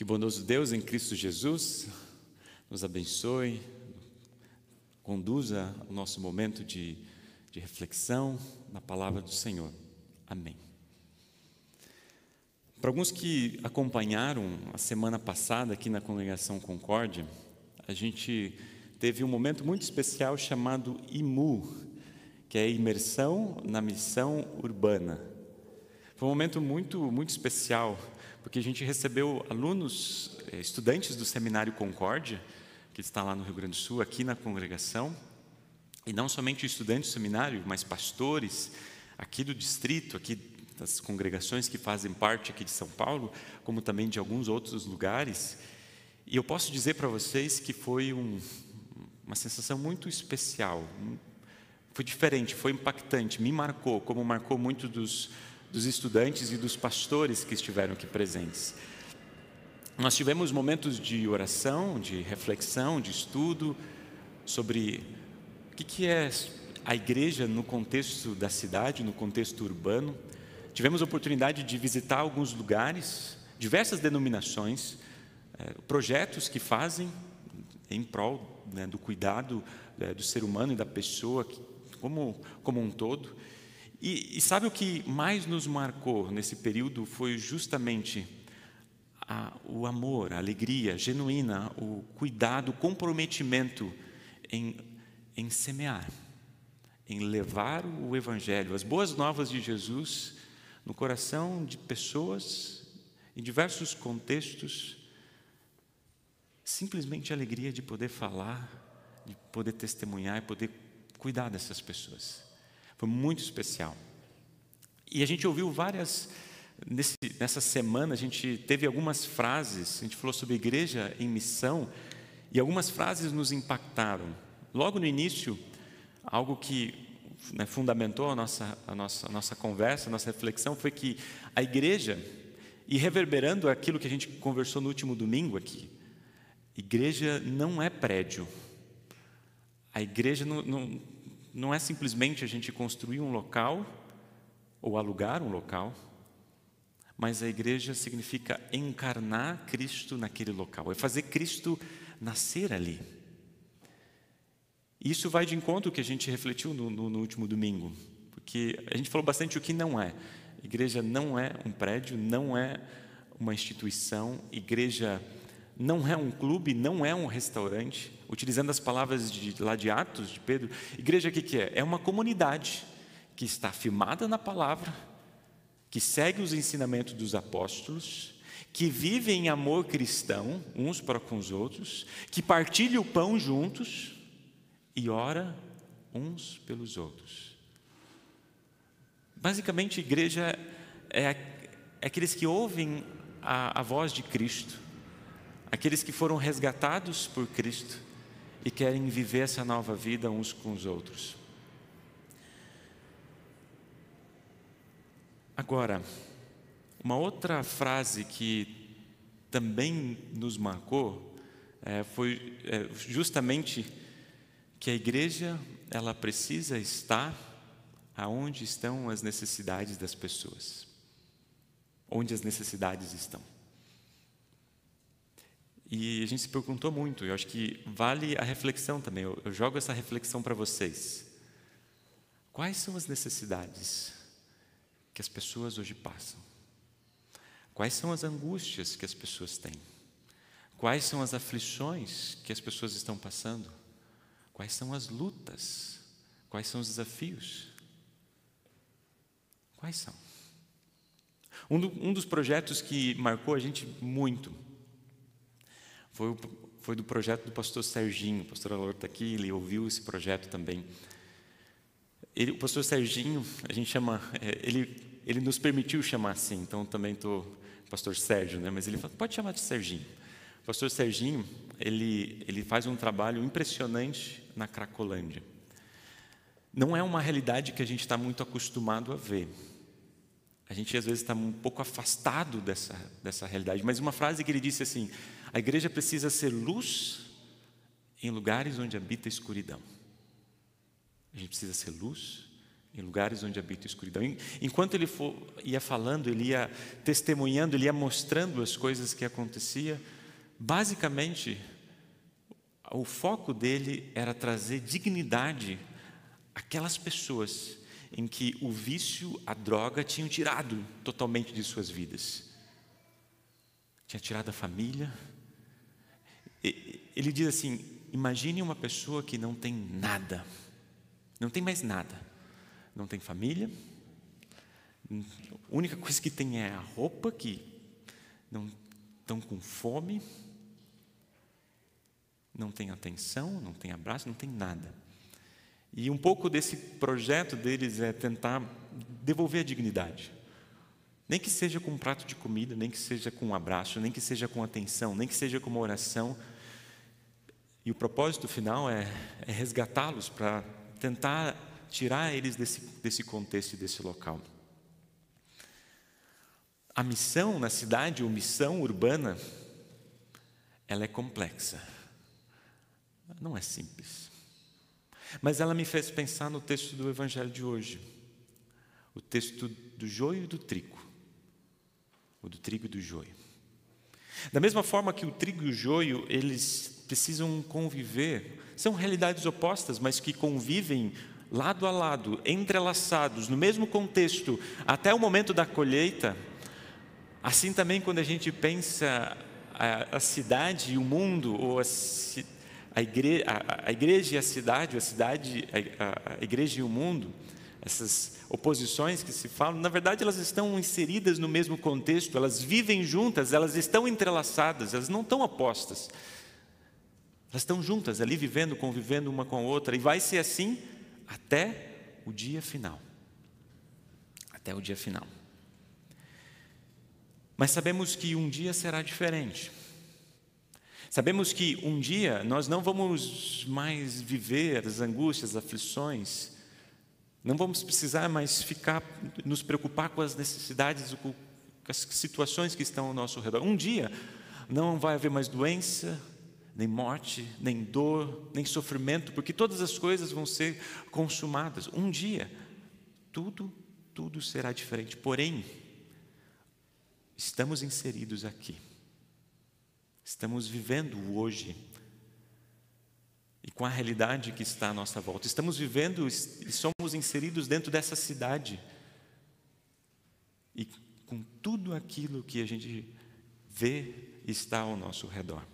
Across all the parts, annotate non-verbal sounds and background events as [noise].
Que bondoso Deus em Cristo Jesus nos abençoe, conduza o nosso momento de, de reflexão na palavra do Senhor. Amém. Para alguns que acompanharam a semana passada aqui na congregação Concórdia, a gente teve um momento muito especial chamado IMU, que é imersão na missão urbana. Foi um momento muito muito especial porque a gente recebeu alunos, eh, estudantes do Seminário Concórdia, que está lá no Rio Grande do Sul, aqui na congregação, e não somente estudantes do seminário, mas pastores aqui do distrito, aqui das congregações que fazem parte aqui de São Paulo, como também de alguns outros lugares. E eu posso dizer para vocês que foi um, uma sensação muito especial, foi diferente, foi impactante, me marcou, como marcou muito dos dos estudantes e dos pastores que estiveram aqui presentes. Nós tivemos momentos de oração, de reflexão, de estudo sobre o que é a igreja no contexto da cidade, no contexto urbano. Tivemos a oportunidade de visitar alguns lugares, diversas denominações, eh, projetos que fazem em prol né, do cuidado eh, do ser humano e da pessoa como, como um todo. E, e, sabe o que mais nos marcou nesse período foi justamente a, o amor, a alegria genuína, o cuidado, o comprometimento em, em semear, em levar o Evangelho, as boas novas de Jesus no coração de pessoas em diversos contextos. Simplesmente a alegria de poder falar, de poder testemunhar e poder cuidar dessas pessoas. Foi muito especial. E a gente ouviu várias. Nesse, nessa semana, a gente teve algumas frases, a gente falou sobre igreja em missão, e algumas frases nos impactaram. Logo no início, algo que né, fundamentou a nossa, a, nossa, a nossa conversa, a nossa reflexão, foi que a igreja, e reverberando aquilo que a gente conversou no último domingo aqui, igreja não é prédio. A igreja não, não, não é simplesmente a gente construir um local ou alugar um local, mas a igreja significa encarnar Cristo naquele local, é fazer Cristo nascer ali. Isso vai de encontro ao que a gente refletiu no, no, no último domingo, porque a gente falou bastante o que não é. Igreja não é um prédio, não é uma instituição, igreja não é um clube, não é um restaurante. Utilizando as palavras de, lá de Atos de Pedro, igreja o que, que é? É uma comunidade que está firmada na palavra, que segue os ensinamentos dos apóstolos, que vive em amor cristão uns para com os outros, que partilha o pão juntos e ora uns pelos outros. Basicamente, igreja é, é aqueles que ouvem a, a voz de Cristo aqueles que foram resgatados por Cristo e querem viver essa nova vida uns com os outros. Agora, uma outra frase que também nos marcou é, foi é, justamente que a igreja ela precisa estar aonde estão as necessidades das pessoas, onde as necessidades estão. E a gente se perguntou muito, eu acho que vale a reflexão também. Eu, eu jogo essa reflexão para vocês. Quais são as necessidades que as pessoas hoje passam? Quais são as angústias que as pessoas têm? Quais são as aflições que as pessoas estão passando? Quais são as lutas? Quais são os desafios? Quais são? Um, do, um dos projetos que marcou a gente muito foi, foi do projeto do pastor Serginho. O pastor Alor está aqui, ele ouviu esse projeto também. Ele, o pastor Serginho, a gente chama, é, ele, ele nos permitiu chamar assim, então também estou pastor Sérgio, né? mas ele fala, pode chamar de Serginho. O pastor Serginho, ele, ele faz um trabalho impressionante na Cracolândia. Não é uma realidade que a gente está muito acostumado a ver. A gente às vezes está um pouco afastado dessa, dessa realidade. Mas uma frase que ele disse assim: a igreja precisa ser luz em lugares onde habita a escuridão. A gente precisa ser luz em lugares onde habita a escuridão. Enquanto ele for, ia falando, ele ia testemunhando, ele ia mostrando as coisas que acontecia. Basicamente, o foco dele era trazer dignidade àquelas pessoas em que o vício, a droga tinham tirado totalmente de suas vidas. Tinha tirado a família. Ele diz assim: imagine uma pessoa que não tem nada, não tem mais nada não tem família, a única coisa que tem é a roupa, que não estão com fome, não tem atenção, não tem abraço, não tem nada. E um pouco desse projeto deles é tentar devolver a dignidade. Nem que seja com um prato de comida, nem que seja com um abraço, nem que seja com atenção, nem que seja com uma oração. E o propósito final é, é resgatá-los para tentar tirar eles desse, desse contexto e desse local. A missão na cidade, ou missão urbana, ela é complexa. Não é simples. Mas ela me fez pensar no texto do Evangelho de hoje. O texto do joio e do trigo. O do trigo e do joio. Da mesma forma que o trigo e o joio, eles precisam conviver, são realidades opostas, mas que convivem lado a lado, entrelaçados, no mesmo contexto, até o momento da colheita, assim também quando a gente pensa a, a cidade e o mundo, ou a, a, igreja, a, igreja e a cidade, a cidade, a, igreja e o mundo, essas oposições que se falam, na verdade elas estão inseridas no mesmo contexto, elas vivem juntas, elas estão entrelaçadas, elas não estão opostas. Elas estão juntas ali, vivendo, convivendo uma com a outra, e vai ser assim até o dia final. Até o dia final. Mas sabemos que um dia será diferente. Sabemos que um dia nós não vamos mais viver as angústias, as aflições, não vamos precisar mais ficar, nos preocupar com as necessidades, com as situações que estão ao nosso redor. Um dia não vai haver mais doença, nem morte, nem dor, nem sofrimento, porque todas as coisas vão ser consumadas. Um dia, tudo, tudo será diferente. Porém, estamos inseridos aqui. Estamos vivendo o hoje. E com a realidade que está à nossa volta. Estamos vivendo e somos inseridos dentro dessa cidade. E com tudo aquilo que a gente vê está ao nosso redor.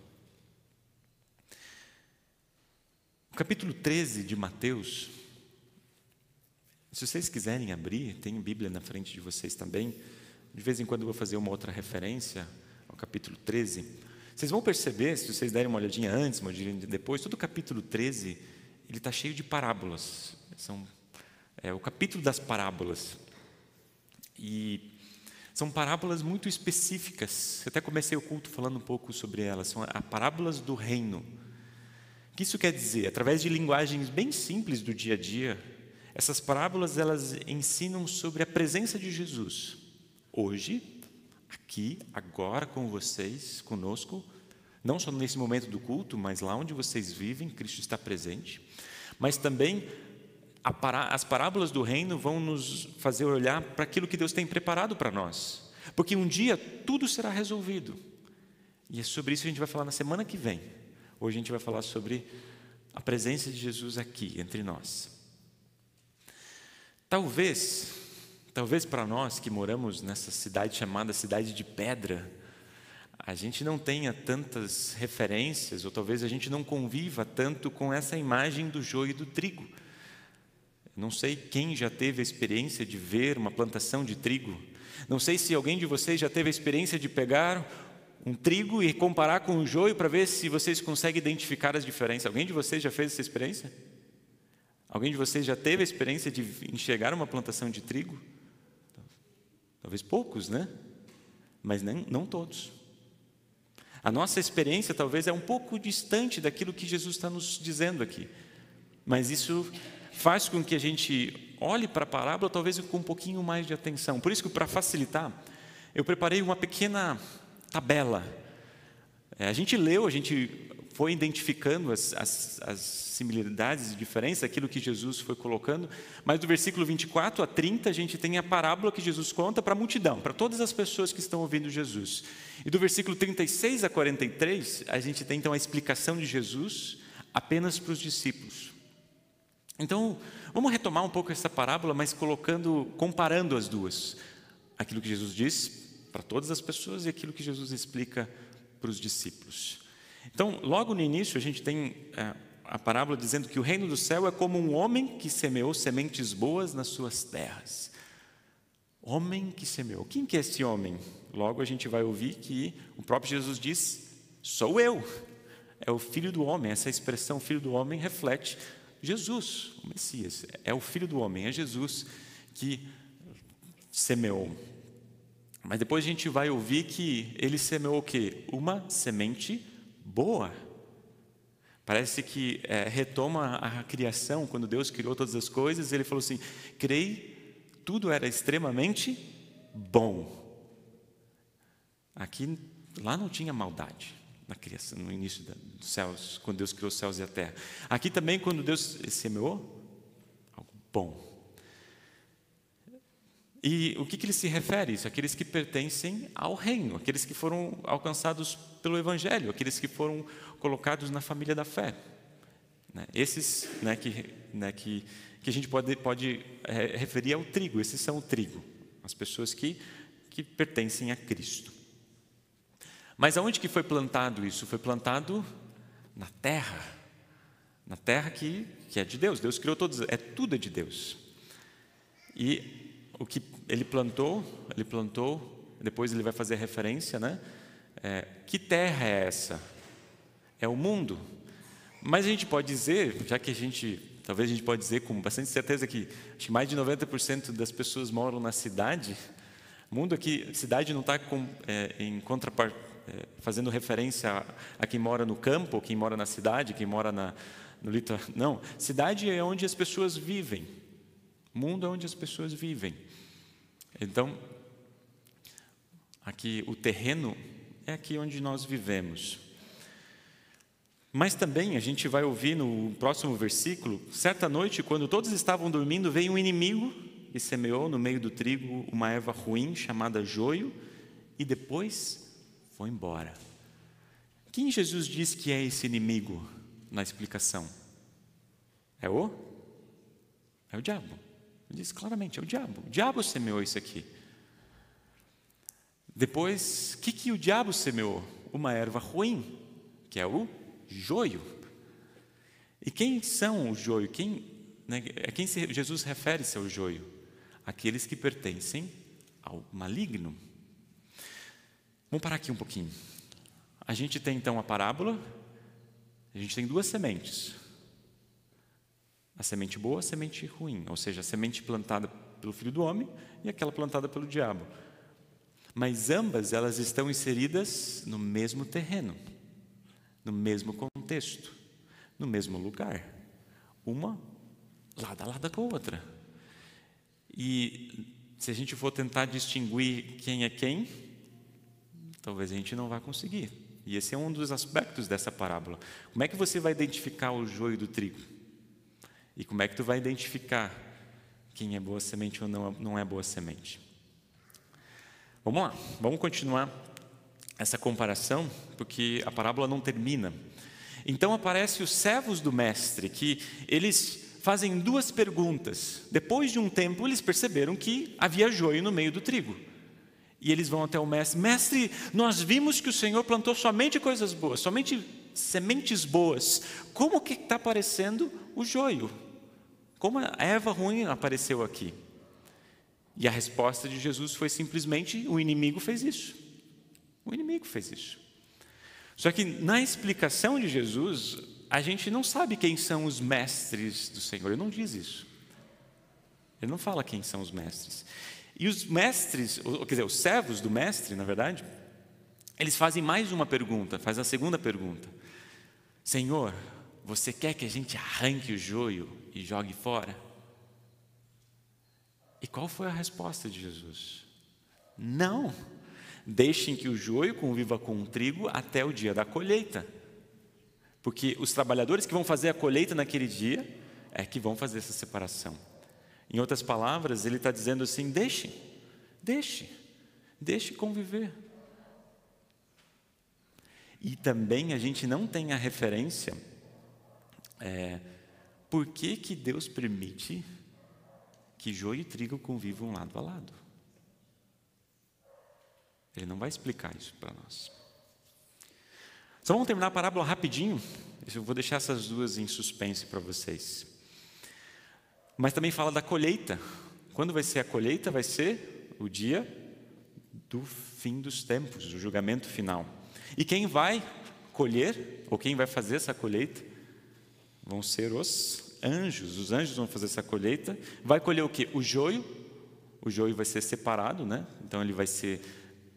capítulo 13 de Mateus, se vocês quiserem abrir, tem Bíblia na frente de vocês também. De vez em quando eu vou fazer uma outra referência ao capítulo 13. Vocês vão perceber, se vocês derem uma olhadinha antes, uma olhadinha depois, todo o capítulo 13 ele está cheio de parábolas. São é, o capítulo das parábolas. E são parábolas muito específicas. Eu até comecei o culto falando um pouco sobre elas. São as parábolas do reino. O que isso quer dizer? Através de linguagens bem simples do dia a dia, essas parábolas elas ensinam sobre a presença de Jesus. Hoje, aqui, agora com vocês, conosco, não só nesse momento do culto, mas lá onde vocês vivem, Cristo está presente. Mas também as parábolas do reino vão nos fazer olhar para aquilo que Deus tem preparado para nós. Porque um dia tudo será resolvido. E é sobre isso que a gente vai falar na semana que vem. Hoje a gente vai falar sobre a presença de Jesus aqui entre nós. Talvez, talvez para nós que moramos nessa cidade chamada Cidade de Pedra, a gente não tenha tantas referências, ou talvez a gente não conviva tanto com essa imagem do joio e do trigo. Não sei quem já teve a experiência de ver uma plantação de trigo. Não sei se alguém de vocês já teve a experiência de pegar um trigo e comparar com o joio para ver se vocês conseguem identificar as diferenças. Alguém de vocês já fez essa experiência? Alguém de vocês já teve a experiência de enxergar uma plantação de trigo? Talvez poucos, né? Mas nem, não todos. A nossa experiência talvez é um pouco distante daquilo que Jesus está nos dizendo aqui. Mas isso faz com que a gente olhe para a parábola talvez com um pouquinho mais de atenção. Por isso que para facilitar, eu preparei uma pequena tabela. É, a gente leu, a gente foi identificando as, as, as similaridades e diferenças, aquilo que Jesus foi colocando, mas do versículo 24 a 30 a gente tem a parábola que Jesus conta para a multidão, para todas as pessoas que estão ouvindo Jesus. E do versículo 36 a 43, a gente tem então a explicação de Jesus apenas para os discípulos. Então, vamos retomar um pouco essa parábola, mas colocando, comparando as duas. Aquilo que Jesus diz para todas as pessoas e aquilo que Jesus explica para os discípulos. Então, logo no início, a gente tem é, a parábola dizendo que o reino do céu é como um homem que semeou sementes boas nas suas terras. Homem que semeou. Quem que é esse homem? Logo a gente vai ouvir que o próprio Jesus diz: Sou eu. É o filho do homem. Essa expressão, filho do homem, reflete Jesus, o Messias. É o filho do homem, é Jesus que semeou. Mas depois a gente vai ouvir que ele semeou o quê? Uma semente boa. Parece que é, retoma a criação, quando Deus criou todas as coisas, ele falou assim: Crei, tudo era extremamente bom. Aqui, lá não tinha maldade na criação, no início dos céus, quando Deus criou os céus e a terra. Aqui também, quando Deus semeou, algo bom. E o que, que ele se refere isso? Aqueles que pertencem ao reino, aqueles que foram alcançados pelo Evangelho, aqueles que foram colocados na família da fé. Né? Esses né, que, né, que, que a gente pode, pode é, referir ao trigo, esses são o trigo, as pessoas que, que pertencem a Cristo. Mas aonde que foi plantado isso? Foi plantado na terra, na terra que, que é de Deus. Deus criou todos, é tudo é de Deus. E o que ele plantou, ele plantou, depois ele vai fazer referência, né? É, que terra é essa? É o mundo. Mas a gente pode dizer, já que a gente, talvez a gente pode dizer com bastante certeza que, que mais de 90% das pessoas moram na cidade. Mundo aqui, cidade não está é, em contrapart, é, fazendo referência a, a, quem mora no campo, quem mora na cidade, quem mora na, no litoral. Não, cidade é onde as pessoas vivem. Mundo é onde as pessoas vivem. Então, aqui o terreno é aqui onde nós vivemos. Mas também a gente vai ouvir no próximo versículo: certa noite, quando todos estavam dormindo, veio um inimigo e semeou no meio do trigo uma erva ruim chamada joio e depois foi embora. Quem Jesus diz que é esse inimigo na explicação? É o? É o diabo. Ele diz claramente: é o diabo. O diabo semeou isso aqui. Depois, o que, que o diabo semeou? Uma erva ruim, que é o joio. E quem são o joio? Quem, né, a quem Jesus refere-se ao joio? Aqueles que pertencem ao maligno. Vamos parar aqui um pouquinho. A gente tem então a parábola, a gente tem duas sementes. A semente boa, a semente ruim, ou seja, a semente plantada pelo filho do homem e aquela plantada pelo diabo. Mas ambas elas estão inseridas no mesmo terreno, no mesmo contexto, no mesmo lugar. Uma lado a lado com a outra. E se a gente for tentar distinguir quem é quem, talvez a gente não vá conseguir. E esse é um dos aspectos dessa parábola. Como é que você vai identificar o joio do trigo? E como é que tu vai identificar quem é boa semente ou não, não é boa semente? Vamos lá, vamos continuar essa comparação, porque a parábola não termina. Então aparece os servos do mestre, que eles fazem duas perguntas. Depois de um tempo, eles perceberam que havia joio no meio do trigo. E eles vão até o mestre: Mestre, nós vimos que o Senhor plantou somente coisas boas, somente sementes boas. Como que está aparecendo o joio? Como a erva ruim apareceu aqui? E a resposta de Jesus foi simplesmente: o inimigo fez isso. O inimigo fez isso. Só que na explicação de Jesus, a gente não sabe quem são os mestres do Senhor. Ele não diz isso. Ele não fala quem são os mestres. E os mestres, ou, quer dizer, os servos do mestre, na verdade, eles fazem mais uma pergunta, faz a segunda pergunta. Senhor, você quer que a gente arranque o joio e jogue fora? E qual foi a resposta de Jesus? Não. Deixem que o joio conviva com o trigo até o dia da colheita. Porque os trabalhadores que vão fazer a colheita naquele dia é que vão fazer essa separação. Em outras palavras, ele está dizendo assim: deixe, deixe, deixe conviver. E também a gente não tem a referência é, por que, que Deus permite que joio e trigo convivam lado a lado. Ele não vai explicar isso para nós. Só vamos terminar a parábola rapidinho. Eu vou deixar essas duas em suspense para vocês. Mas também fala da colheita. Quando vai ser a colheita? Vai ser o dia do fim dos tempos, do julgamento final. E quem vai colher, ou quem vai fazer essa colheita, vão ser os anjos. Os anjos vão fazer essa colheita. Vai colher o que? O joio. O joio vai ser separado, né? Então ele vai ser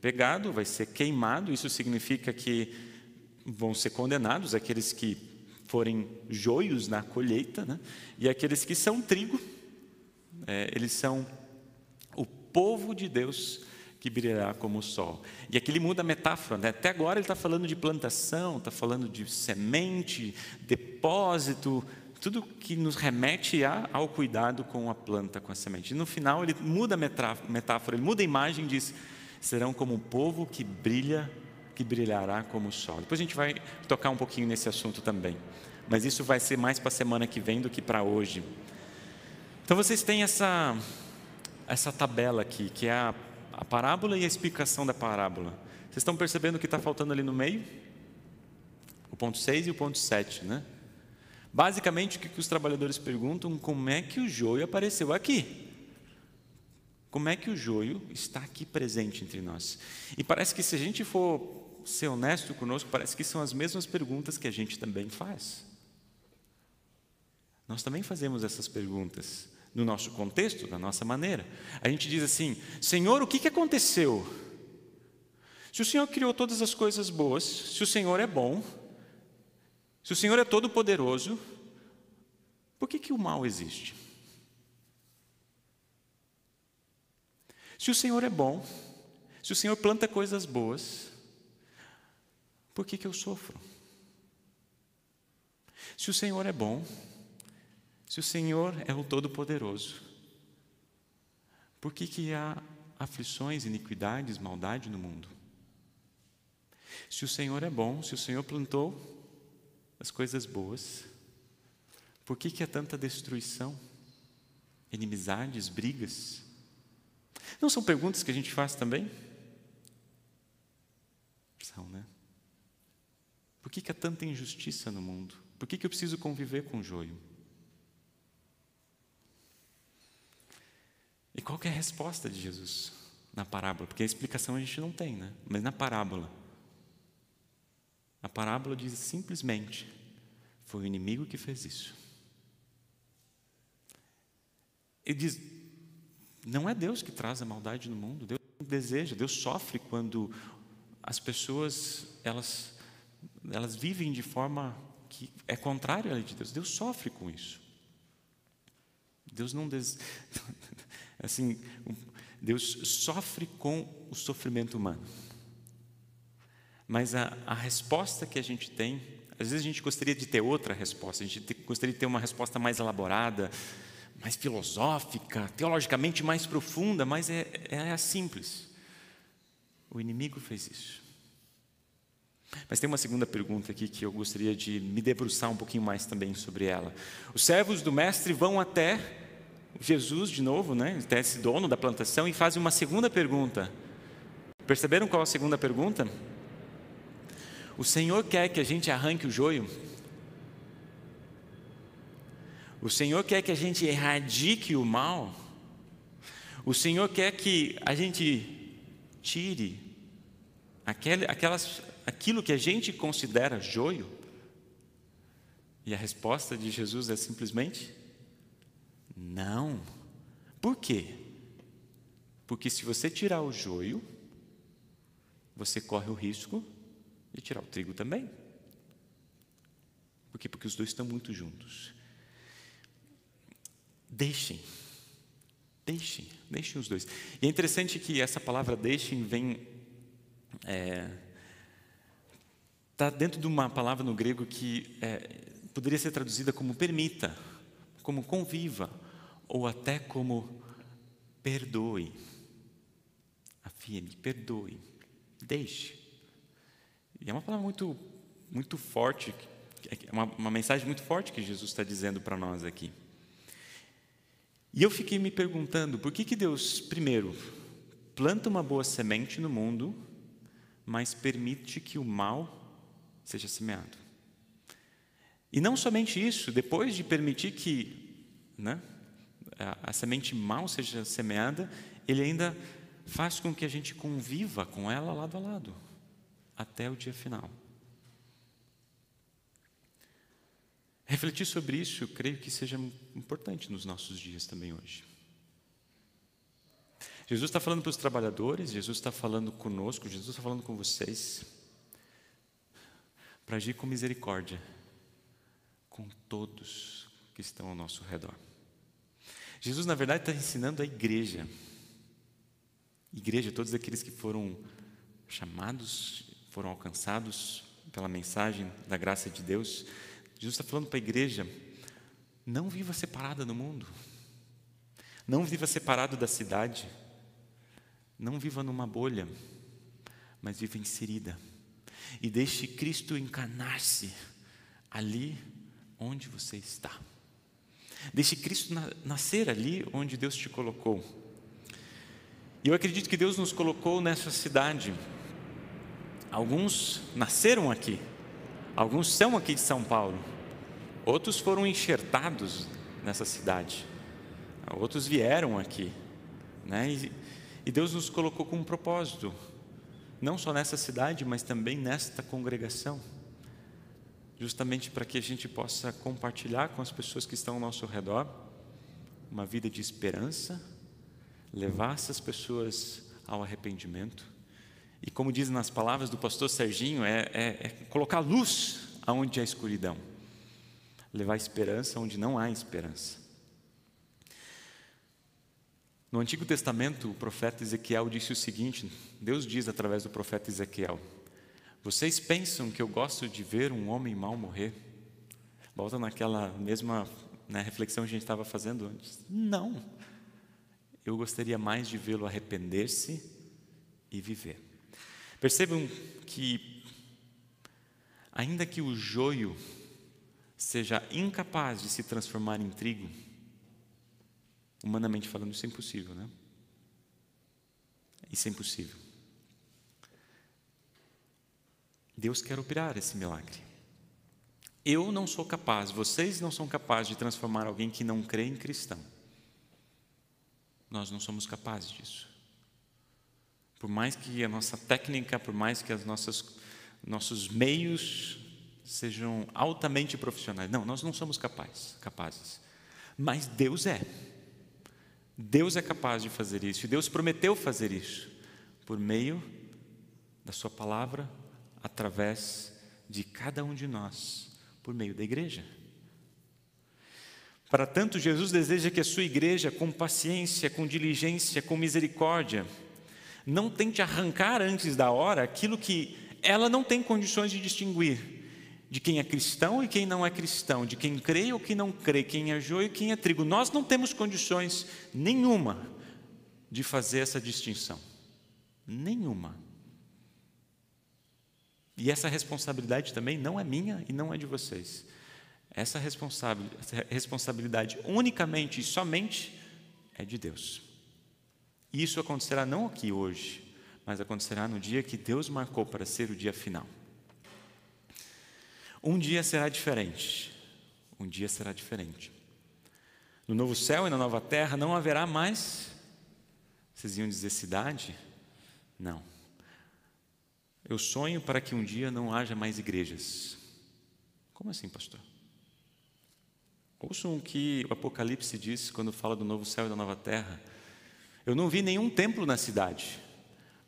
pegado, vai ser queimado. Isso significa que vão ser condenados aqueles que forem joios na colheita, né? e aqueles que são trigo, é, eles são o povo de Deus que brilhará como o sol. E aqui ele muda a metáfora, né? até agora ele está falando de plantação, está falando de semente, depósito, tudo que nos remete a, ao cuidado com a planta, com a semente. E no final ele muda a metáfora, ele muda a imagem e diz: serão como um povo que brilha, que brilhará como o sol. Depois a gente vai tocar um pouquinho nesse assunto também. Mas isso vai ser mais para a semana que vem do que para hoje. Então vocês têm essa, essa tabela aqui, que é a, a parábola e a explicação da parábola. Vocês estão percebendo o que está faltando ali no meio? O ponto 6 e o ponto 7, né? Basicamente, o que os trabalhadores perguntam? Como é que o joio apareceu aqui? Como é que o joio está aqui presente entre nós? E parece que se a gente for ser honesto conosco, parece que são as mesmas perguntas que a gente também faz. Nós também fazemos essas perguntas no nosso contexto, da nossa maneira. A gente diz assim: Senhor, o que aconteceu? Se o Senhor criou todas as coisas boas, se o Senhor é bom, se o Senhor é todo-poderoso, por que, que o mal existe? Se o Senhor é bom, se o Senhor planta coisas boas, por que, que eu sofro? Se o Senhor é bom, se o Senhor é o Todo-Poderoso, por que, que há aflições, iniquidades, maldade no mundo? Se o Senhor é bom, se o Senhor plantou as coisas boas, por que, que há tanta destruição, inimizades, brigas? Não são perguntas que a gente faz também? São, né? Por que, que há tanta injustiça no mundo? Por que, que eu preciso conviver com o joio? E qual é a resposta de Jesus na parábola? Porque a explicação a gente não tem, né? Mas na parábola. A parábola diz simplesmente: foi o inimigo que fez isso. Ele diz: não é Deus que traz a maldade no mundo, Deus deseja, Deus sofre quando as pessoas elas elas vivem de forma que é contrária à lei de Deus. Deus sofre com isso. Deus não des... [laughs] assim, Deus sofre com o sofrimento humano. Mas a, a resposta que a gente tem, às vezes a gente gostaria de ter outra resposta, a gente gostaria de ter uma resposta mais elaborada, mais filosófica, teologicamente mais profunda, mas é, é simples. O inimigo fez isso. Mas tem uma segunda pergunta aqui que eu gostaria de me debruçar um pouquinho mais também sobre ela. Os servos do mestre vão até Jesus de novo, né, até esse dono da plantação, e fazem uma segunda pergunta. Perceberam qual a segunda pergunta? O Senhor quer que a gente arranque o joio? O Senhor quer que a gente erradique o mal. O Senhor quer que a gente tire aquele, aquelas, aquilo que a gente considera joio. E a resposta de Jesus é simplesmente: não. Por quê? Porque se você tirar o joio, você corre o risco de tirar o trigo também. Por quê? Porque os dois estão muito juntos. Deixem. Deixem, deixem os dois. E é interessante que essa palavra deixem vem. É, está dentro de uma palavra no grego que é, poderia ser traduzida como permita, como conviva, ou até como perdoe. Afirme, perdoe, deixe. E é uma palavra muito, muito forte, é uma, uma mensagem muito forte que Jesus está dizendo para nós aqui. E eu fiquei me perguntando por que, que Deus, primeiro, planta uma boa semente no mundo, mas permite que o mal seja semeado. E não somente isso, depois de permitir que né, a, semente mal seja semeada, ele ainda faz com que a gente conviva com ela lado a lado, até o dia final. Refletir sobre isso, eu creio que seja importante nos nossos dias também hoje. Jesus está falando para os trabalhadores, Jesus está falando conosco, Jesus está falando com vocês, para agir com misericórdia com todos que estão ao nosso redor. Jesus, na verdade, está ensinando a igreja, igreja, todos aqueles que foram chamados, foram alcançados pela mensagem da graça de Deus, Jesus está falando para a igreja: não viva separada no mundo, não viva separado da cidade, não viva numa bolha, mas viva inserida. E deixe Cristo encanar-se ali onde você está. Deixe Cristo nascer ali onde Deus te colocou. E eu acredito que Deus nos colocou nessa cidade. Alguns nasceram aqui, alguns são aqui de São Paulo, outros foram enxertados nessa cidade, outros vieram aqui, né? E, e Deus nos colocou com um propósito, não só nessa cidade, mas também nesta congregação, justamente para que a gente possa compartilhar com as pessoas que estão ao nosso redor uma vida de esperança, levar essas pessoas ao arrependimento. E como dizem nas palavras do pastor Serginho, é, é, é colocar luz aonde há escuridão, levar esperança onde não há esperança. No Antigo Testamento, o profeta Ezequiel disse o seguinte: Deus diz através do profeta Ezequiel: Vocês pensam que eu gosto de ver um homem mal morrer? Volta naquela mesma né, reflexão que a gente estava fazendo antes. Não. Eu gostaria mais de vê-lo arrepender-se e viver. Percebam que, ainda que o joio seja incapaz de se transformar em trigo, Humanamente falando, isso é impossível, né? Isso é impossível. Deus quer operar esse milagre. Eu não sou capaz, vocês não são capazes de transformar alguém que não crê em cristão. Nós não somos capazes disso. Por mais que a nossa técnica, por mais que nossas nossos meios sejam altamente profissionais, não, nós não somos capazes, capazes. Mas Deus é. Deus é capaz de fazer isso, e Deus prometeu fazer isso, por meio da Sua palavra, através de cada um de nós, por meio da igreja. Para tanto, Jesus deseja que a sua igreja, com paciência, com diligência, com misericórdia, não tente arrancar antes da hora aquilo que ela não tem condições de distinguir de quem é cristão e quem não é cristão, de quem crê ou quem não crê, quem é joio e quem é trigo. Nós não temos condições nenhuma de fazer essa distinção. Nenhuma. E essa responsabilidade também não é minha e não é de vocês. Essa responsabilidade unicamente e somente é de Deus. E isso acontecerá não aqui hoje, mas acontecerá no dia que Deus marcou para ser o dia final. Um dia será diferente. Um dia será diferente. No novo céu e na nova terra não haverá mais. Vocês iam dizer cidade? Não. Eu sonho para que um dia não haja mais igrejas. Como assim, pastor? Ouçam o que o Apocalipse diz quando fala do novo céu e da nova terra. Eu não vi nenhum templo na cidade,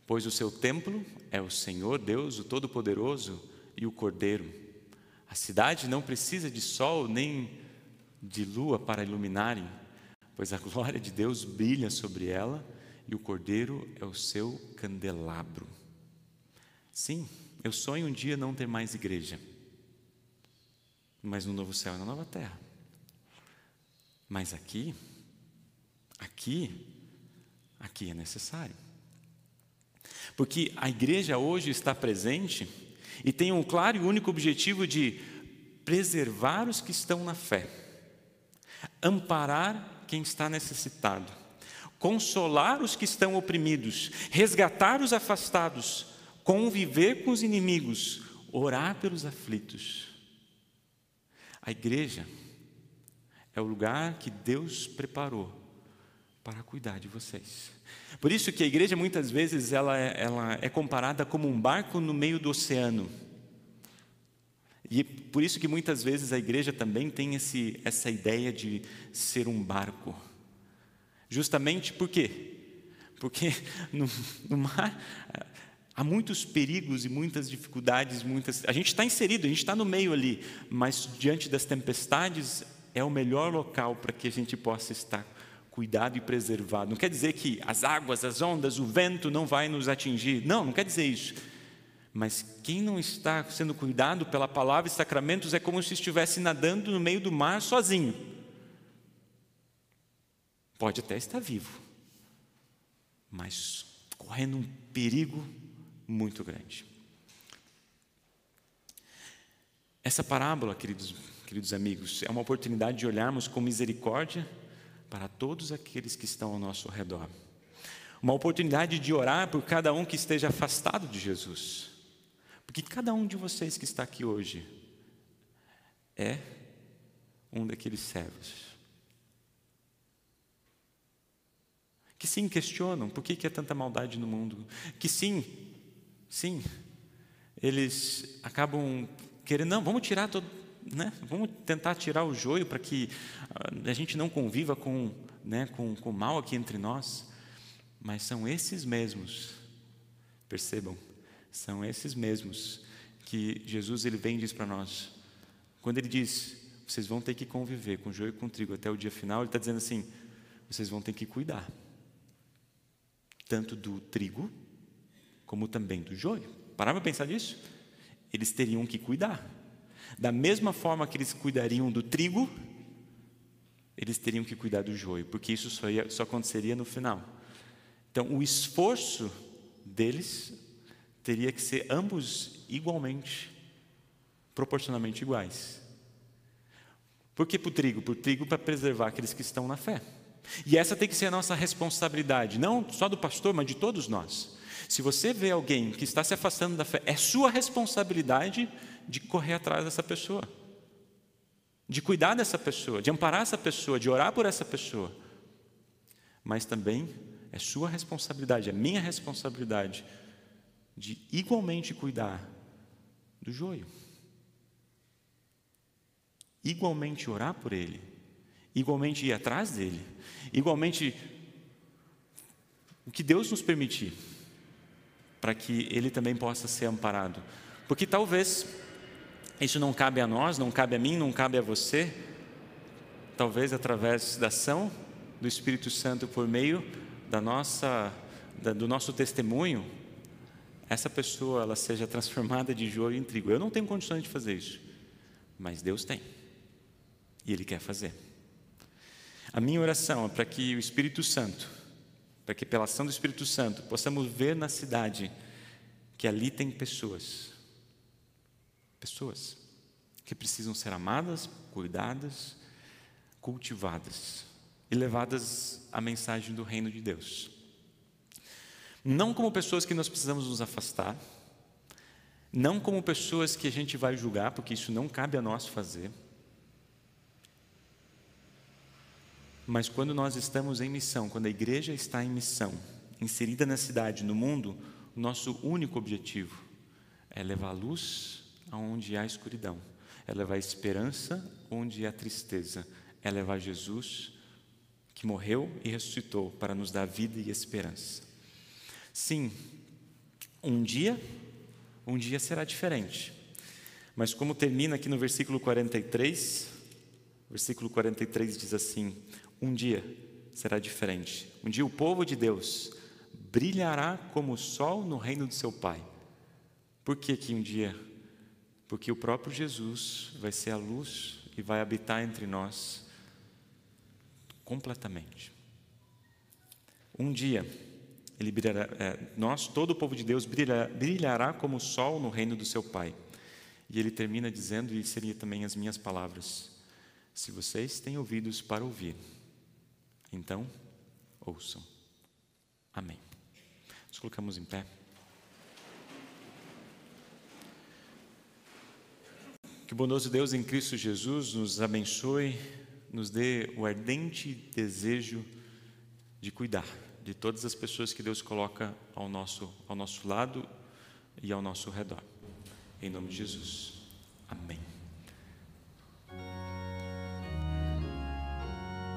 pois o seu templo é o Senhor Deus, o Todo-Poderoso e o Cordeiro. A cidade não precisa de sol nem de lua para iluminarem, pois a glória de Deus brilha sobre ela e o cordeiro é o seu candelabro. Sim, Eu sonho um dia não ter mais igreja, mas no novo céu e na nova terra. Mas aqui, aqui, aqui é necessário. Porque a igreja hoje está presente e tem um claro e único objetivo de preservar os que estão na fé, amparar quem está necessitado, consolar os que estão oprimidos, resgatar os afastados, conviver com os inimigos, orar pelos aflitos. A igreja é o lugar que Deus preparou para cuidar de vocês. Por isso que a igreja muitas vezes ela é, ela é comparada como um barco no meio do oceano. E por isso que muitas vezes a igreja também tem esse, essa ideia de ser um barco. Justamente por quê? Porque [laughs] no, no mar há muitos perigos e muitas dificuldades, muitas. A gente está inserido, a gente está no meio ali, mas diante das tempestades é o melhor local para que a gente possa estar cuidado e preservado. Não quer dizer que as águas, as ondas, o vento não vai nos atingir. Não, não quer dizer isso. Mas quem não está sendo cuidado pela palavra e sacramentos é como se estivesse nadando no meio do mar sozinho. Pode até estar vivo, mas correndo um perigo muito grande. Essa parábola, queridos, queridos amigos, é uma oportunidade de olharmos com misericórdia para todos aqueles que estão ao nosso redor. Uma oportunidade de orar por cada um que esteja afastado de Jesus. Porque cada um de vocês que está aqui hoje é um daqueles servos. Que sim questionam por que, que é tanta maldade no mundo. Que sim, sim, eles acabam querendo, não, vamos tirar todo, né, vamos tentar tirar o joio para que ah, a gente não conviva com, né, com, com mal aqui entre nós. Mas são esses mesmos, percebam, são esses mesmos que Jesus ele vem e diz para nós. Quando ele diz, vocês vão ter que conviver com joio e com trigo até o dia final, ele está dizendo assim: vocês vão ter que cuidar, tanto do trigo, como também do joio. Parava para pensar nisso? Eles teriam que cuidar. Da mesma forma que eles cuidariam do trigo, eles teriam que cuidar do joio, porque isso só, ia, só aconteceria no final. Então, o esforço deles teria que ser ambos igualmente, proporcionalmente iguais. Por que para o trigo? Para o trigo para preservar aqueles que estão na fé. E essa tem que ser a nossa responsabilidade, não só do pastor, mas de todos nós. Se você vê alguém que está se afastando da fé, é sua responsabilidade de correr atrás dessa pessoa, de cuidar dessa pessoa, de amparar essa pessoa, de orar por essa pessoa. Mas também é sua responsabilidade, é minha responsabilidade de igualmente cuidar do joio. Igualmente orar por ele, igualmente ir atrás dele, igualmente o que Deus nos permitir, para que ele também possa ser amparado. Porque talvez isso não cabe a nós, não cabe a mim, não cabe a você. Talvez através da ação do Espírito Santo por meio da nossa, da, do nosso testemunho, essa pessoa ela seja transformada de joio em trigo. Eu não tenho condições de fazer isso, mas Deus tem. E Ele quer fazer. A minha oração é para que o Espírito Santo, para que pela ação do Espírito Santo, possamos ver na cidade que ali tem pessoas Pessoas que precisam ser amadas, cuidadas, cultivadas e levadas à mensagem do reino de Deus. Não como pessoas que nós precisamos nos afastar, não como pessoas que a gente vai julgar, porque isso não cabe a nós fazer. Mas quando nós estamos em missão, quando a igreja está em missão, inserida na cidade, no mundo, o nosso único objetivo é levar luz aonde há escuridão, é levar esperança onde há tristeza, é levar Jesus que morreu e ressuscitou para nos dar vida e esperança. Sim, um dia, um dia será diferente. Mas como termina aqui no versículo 43, versículo 43 diz assim: Um dia será diferente. Um dia o povo de Deus brilhará como o sol no reino de seu Pai. Por que que um dia? Porque o próprio Jesus vai ser a luz e vai habitar entre nós completamente. Um dia, ele brilhará, é, nós, todo o povo de Deus, brilhará, brilhará como o sol no reino do seu Pai. E ele termina dizendo, e seria também as minhas palavras: se vocês têm ouvidos para ouvir, então ouçam. Amém. Nos colocamos em pé. Que o bondoso Deus em Cristo Jesus nos abençoe, nos dê o ardente desejo de cuidar de todas as pessoas que Deus coloca ao nosso, ao nosso lado e ao nosso redor. Em nome de Jesus. Amém.